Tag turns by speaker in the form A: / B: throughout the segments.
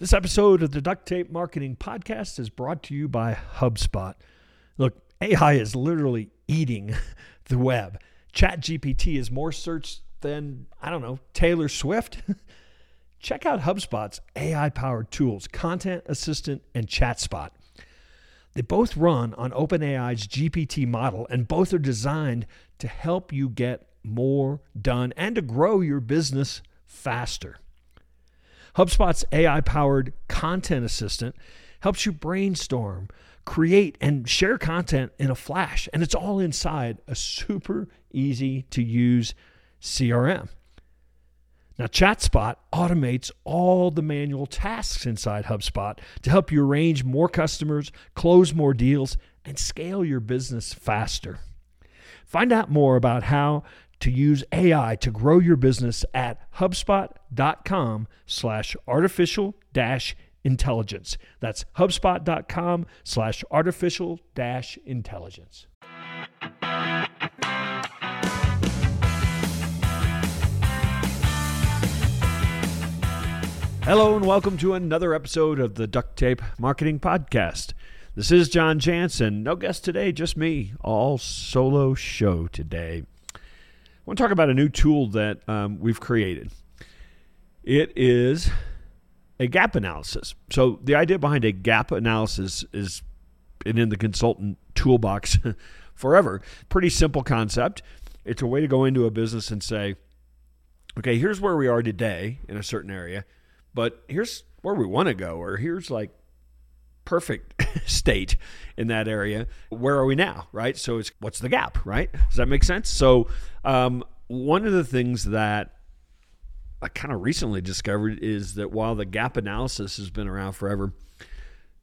A: This episode of the Duct Tape Marketing Podcast is brought to you by HubSpot. Look, AI is literally eating the web. ChatGPT is more searched than, I don't know, Taylor Swift. Check out HubSpot's AI powered tools, Content Assistant and ChatSpot. They both run on OpenAI's GPT model, and both are designed to help you get more done and to grow your business faster. HubSpot's AI powered content assistant helps you brainstorm, create, and share content in a flash. And it's all inside a super easy to use CRM. Now, ChatSpot automates all the manual tasks inside HubSpot to help you arrange more customers, close more deals, and scale your business faster. Find out more about how to use AI to grow your business at HubSpot.com slash artificial dash intelligence. That's HubSpot.com slash artificial dash intelligence. Hello and welcome to another episode of the Duct Tape Marketing Podcast. This is John Jantsch. No guest today, just me. All solo show today. Want to talk about a new tool that um, we've created. It is a gap analysis. So the idea behind a gap analysis is been in the consultant toolbox forever. Pretty simple concept. It's a way to go into a business and say, okay, here's where we are today in a certain area but here's where we want to go, or here's like perfect state in that area. Where are we now, right? So it's what's the gap, right? Does that make sense? So um, one of the things that I kind of recently discovered is that while the gap analysis has been around forever,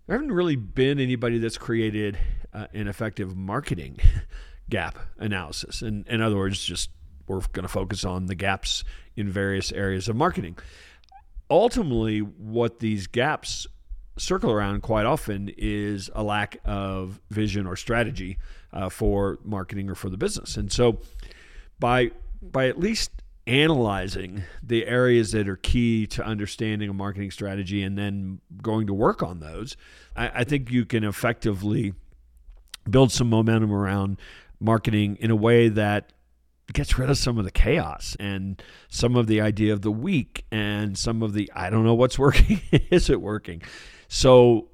A: there haven't really been anybody that's created uh, an effective marketing gap analysis. And in other words, just we're going to focus on the gaps in various areas of marketing ultimately, what these gaps circle around quite often is a lack of vision or strategy uh, for marketing or for the business. And so, by by at least analyzing the areas that are key to understanding a marketing strategy and then going to work on those, I, I think you can effectively build some momentum around marketing in a way that gets rid of some of the chaos and some of the idea of the week and some of the I don't know what's working. Is it working? So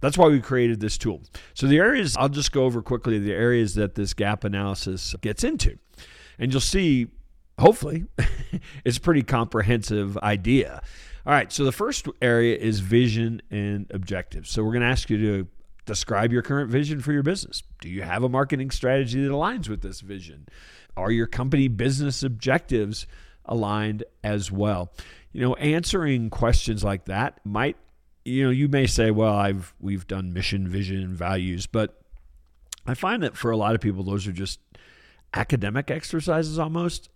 A: that's why we created this tool. So the areas I'll just go over quickly the areas that this gap analysis gets into. And you'll see hopefully it's a pretty comprehensive idea. All right, so the first area is vision and objectives. So we're going to ask you to describe your current vision for your business. Do you have a marketing strategy that aligns with this vision? Are your company business objectives aligned as well? You know, answering questions like that might, you know, you may say, well, I've we've done mission, vision, values, but I find that for a lot of people, those are just academic exercises almost.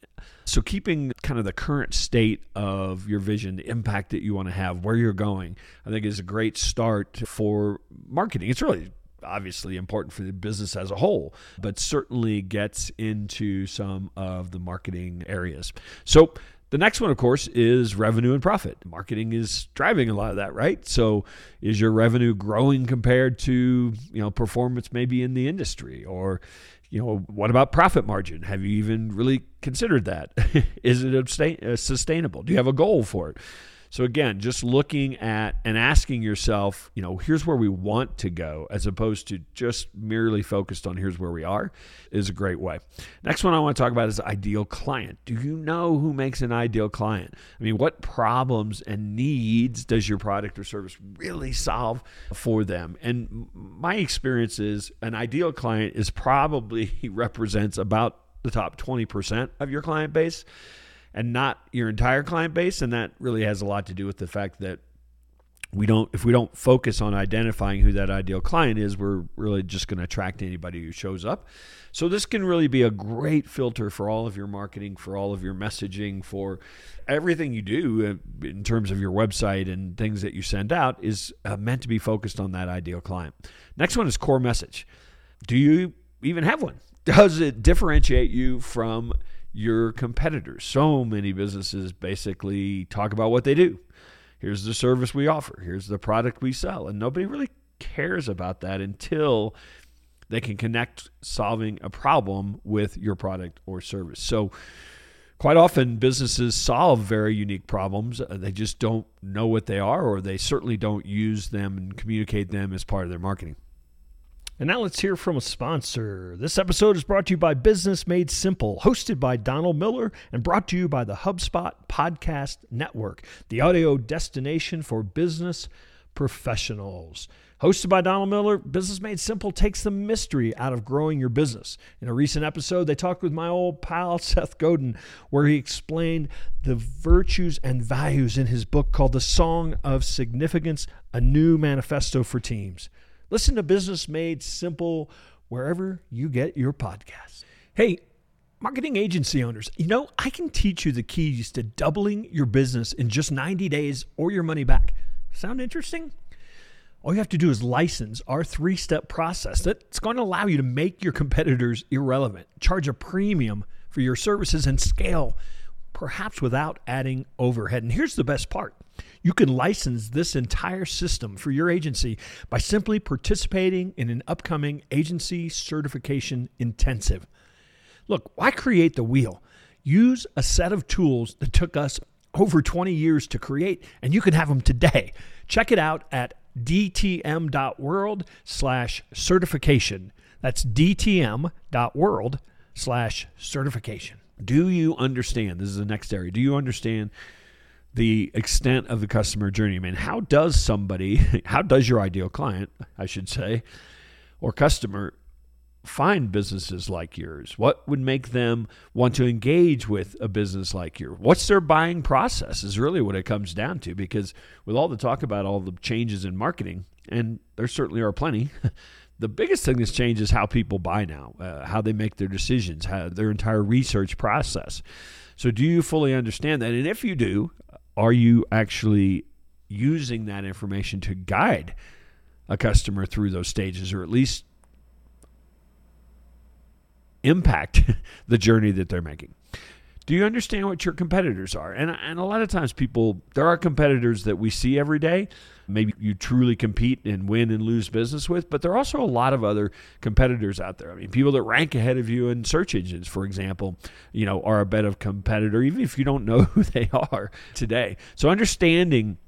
A: So, keeping kind of the current state of your vision, the impact that you want to have, where you're going, I think is a great start for marketing. It's really obviously important for the business as a whole, but certainly gets into some of the marketing areas. So, the next one, of course, is revenue and profit. Marketing is driving a lot of that, right? So, is your revenue growing compared to you know performance maybe in the industry, or you know what about profit margin? Have you even really considered that? is it uh, sustainable? Do you have a goal for it? So again, just looking at and asking yourself, you know, here's where we want to go as opposed to just merely focused on here's where we are is a great way. Next one I want to talk about is ideal client. Do you know who makes an ideal client? I mean, what problems and needs does your product or service really solve for them? And my experience is an ideal client is probably represents about the top 20% of your client base and not your entire client base. And that really has a lot to do with the fact that we don't if we don't focus on identifying who that ideal client is we're really just going to attract anybody who shows up. So this can really be a great filter for all of your marketing for all of your messaging for everything you do uh, in terms of your website and things that you send out is uh, meant to be focused on that ideal client. Next one is core message. Do you even have one? Does it differentiate you from your competitors. So many businesses basically talk about what they do. here's the service we offer, here's the product we sell. And nobody really cares about that until they can connect solving a problem with your product or service. So, quite often businesses solve very unique problems. Uh, they just don't know what they are, or they certainly don't use them and communicate them as part of their marketing.
B: And now let's hear from a sponsor. This episode is brought to you by Business Made Simple, hosted by Donald Miller, and brought to you by the HubSpot Podcast Network, the audio destination for business professionals. Hosted by Donald Miller, Business Made Simple takes the mystery out of growing your business. In a recent episode, they talked with my old pal Seth Godin, where he explained the virtues and values in his book called The Song of Significance A New Manifesto for Teams. Listen to Business Made Simple wherever you get your podcasts. Hey, marketing agency owners, you know, I can teach you the keys to doubling your business in just 90 days or your money back. Sound interesting? All you have to do is license our three step process that's going to allow you to make your competitors irrelevant, charge a premium for your services, and scale, perhaps without adding overhead. And here's the best part you can license this entire system for your agency by simply participating in an upcoming agency certification intensive. Look, why create the wheel? Use a set of tools that took us over 20 years to create, and you can have them today. Check it out at dtm.world slash certification. That's dtm.world slash certification.
A: Do you understand? This is the next area. Do you understand the extent of the customer journey? I mean, how does somebody, how does your ideal client, I should say, or customer find businesses like yours? What would make them want to engage with a business like yours? What's their buying process is really what it comes down to because with all the talk about all the changes in marketing, and there certainly are plenty, the biggest thing that's changed is how people buy now, uh, how they make their decisions, how their entire research process. So, do you fully understand that? And if you do, are you actually using that information to guide a customer through those stages or at least impact the journey that they're making. Do you understand what your competitors are? And, and a lot of times, people, there are competitors that we see every day. Maybe you truly compete and win and lose business with, but there are also a lot of other competitors out there. I mean, people that rank ahead of you in search engines, for example, you know, are a better competitor, even if you don't know who they are today. So, understanding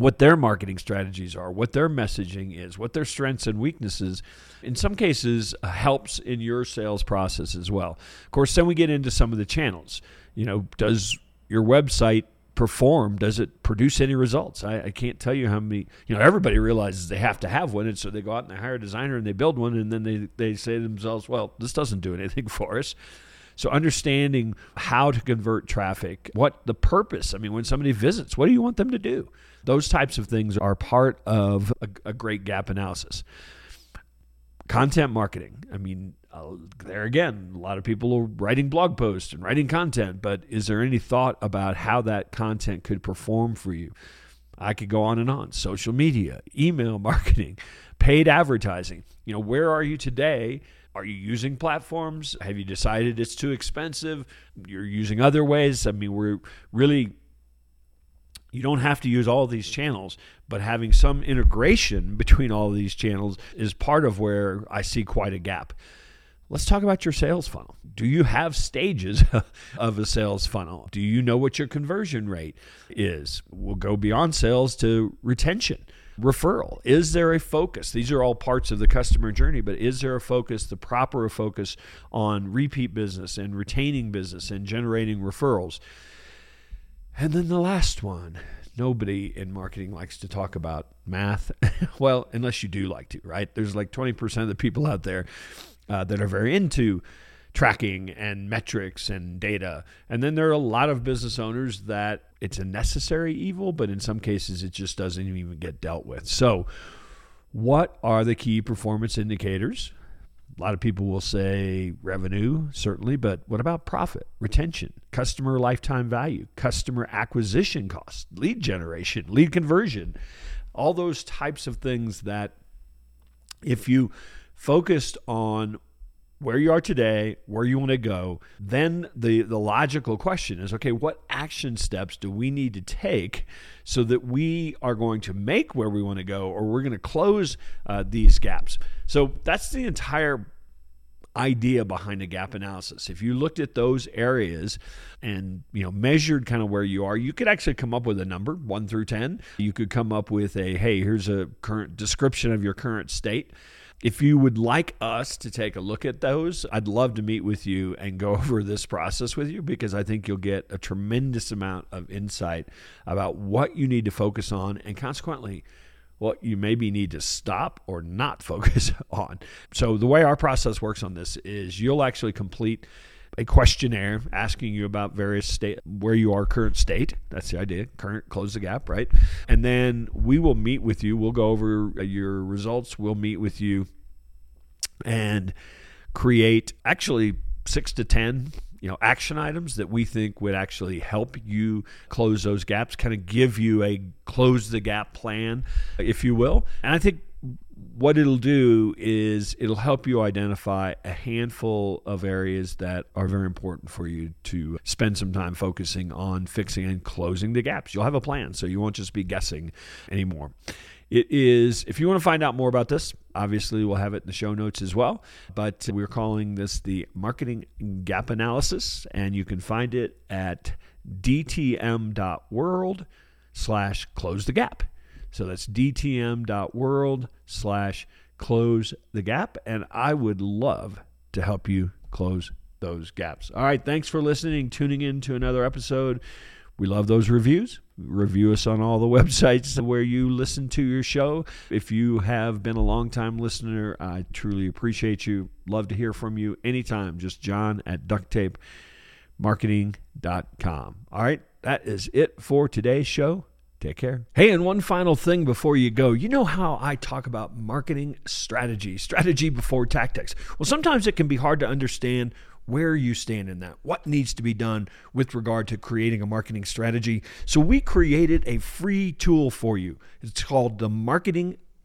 A: what their marketing strategies are, what their messaging is, what their strengths and weaknesses, in some cases uh, helps in your sales process as well. Of course, then we get into some of the channels. You know, does your website perform? Does it produce any results? I, I, can't tell you how many. You know, everybody realizes they have to have one, and so they go out and they hire a designer and they build one, and then they they say to themselves, "Well, this doesn't do anything for us." So understanding how to convert traffic, what the purpose. I mean, when somebody visits, what do you want them to do? Those types of things are part of a, a great gap analysis. Content marketing. I mean, uh, there again, a lot of people are writing blog posts and writing content, but is there any thought about how that content could perform for you? I could go on and on. Social media, email marketing, paid advertising. You know, where are you today? Are you using platforms? Have you decided it's too expensive? You're using other ways. I mean, we're really you don't have to use all these channels, but having some integration between all these channels is part of where I see quite a gap. Let's talk about your sales funnel. Do you have stages of a sales funnel? Do you know what your conversion rate is? We'll go beyond sales to retention, referral. Is there a focus? These are all parts of the customer journey, but is there a focus, the proper focus on repeat business and retaining business and generating referrals? And then the last one nobody in marketing likes to talk about math. well, unless you do like to, right? There's like 20% of the people out there uh, that are very into tracking and metrics and data. And then there are a lot of business owners that it's a necessary evil, but in some cases it just doesn't even get dealt with. So, what are the key performance indicators? A lot of people will say revenue, certainly, but what about profit, retention, customer lifetime value, customer acquisition cost, lead generation, lead conversion, all those types of things that if you focused on where you are today, where you want to go, then the the logical question is okay, what action steps do we need to take so that we are going to make where we want to go or we're going to close uh, these gaps? So that's the entire idea behind a gap analysis. If you looked at those areas and you know measured kind of where you are, you could actually come up with a number, 1 through 10. You could come up with a hey, here's a current description of your current state. If you would like us to take a look at those, I'd love to meet with you and go over this process with you because I think you'll get a tremendous amount of insight about what you need to focus on and consequently what you maybe need to stop or not focus on. So, the way our process works on this is you'll actually complete a questionnaire asking you about various state where you are current state. That's the idea. Current close the gap right? And then we will meet with you. We'll go over uh, your results. We'll meet with you and create actually 6 to 10 you know action items that we think would actually help you close those gaps kind of give you a close the gap plan if you will. And i think what it'll do is it'll help you identify a handful of areas that are very important for you to spend some time focusing on fixing and closing the gaps. You'll have a plan, so you won't just be guessing anymore. It is, if you want to find out more about this, obviously we'll have it in the show notes as well. But we're calling this the Marketing Gap Analysis, and you can find it at dtm.world slash close the gap. So that's dtm.world slash close the gap. And I would love to help you close those gaps. All right. Thanks for listening, tuning in to another episode. We love those reviews. Review us on all the websites where you listen to your show. If you have been a long-time listener, I truly appreciate you. Love to hear from you anytime. Just John at ducttapemarketing.com. All right, that is it for today's show. Take care. Hey, and one final thing before you go. You know how I talk about marketing strategy, strategy before tactics. Well, sometimes it can be hard to understand where you stand in that, what needs to be done with regard to creating a marketing strategy. So, we created a free tool for you. It's called the Marketing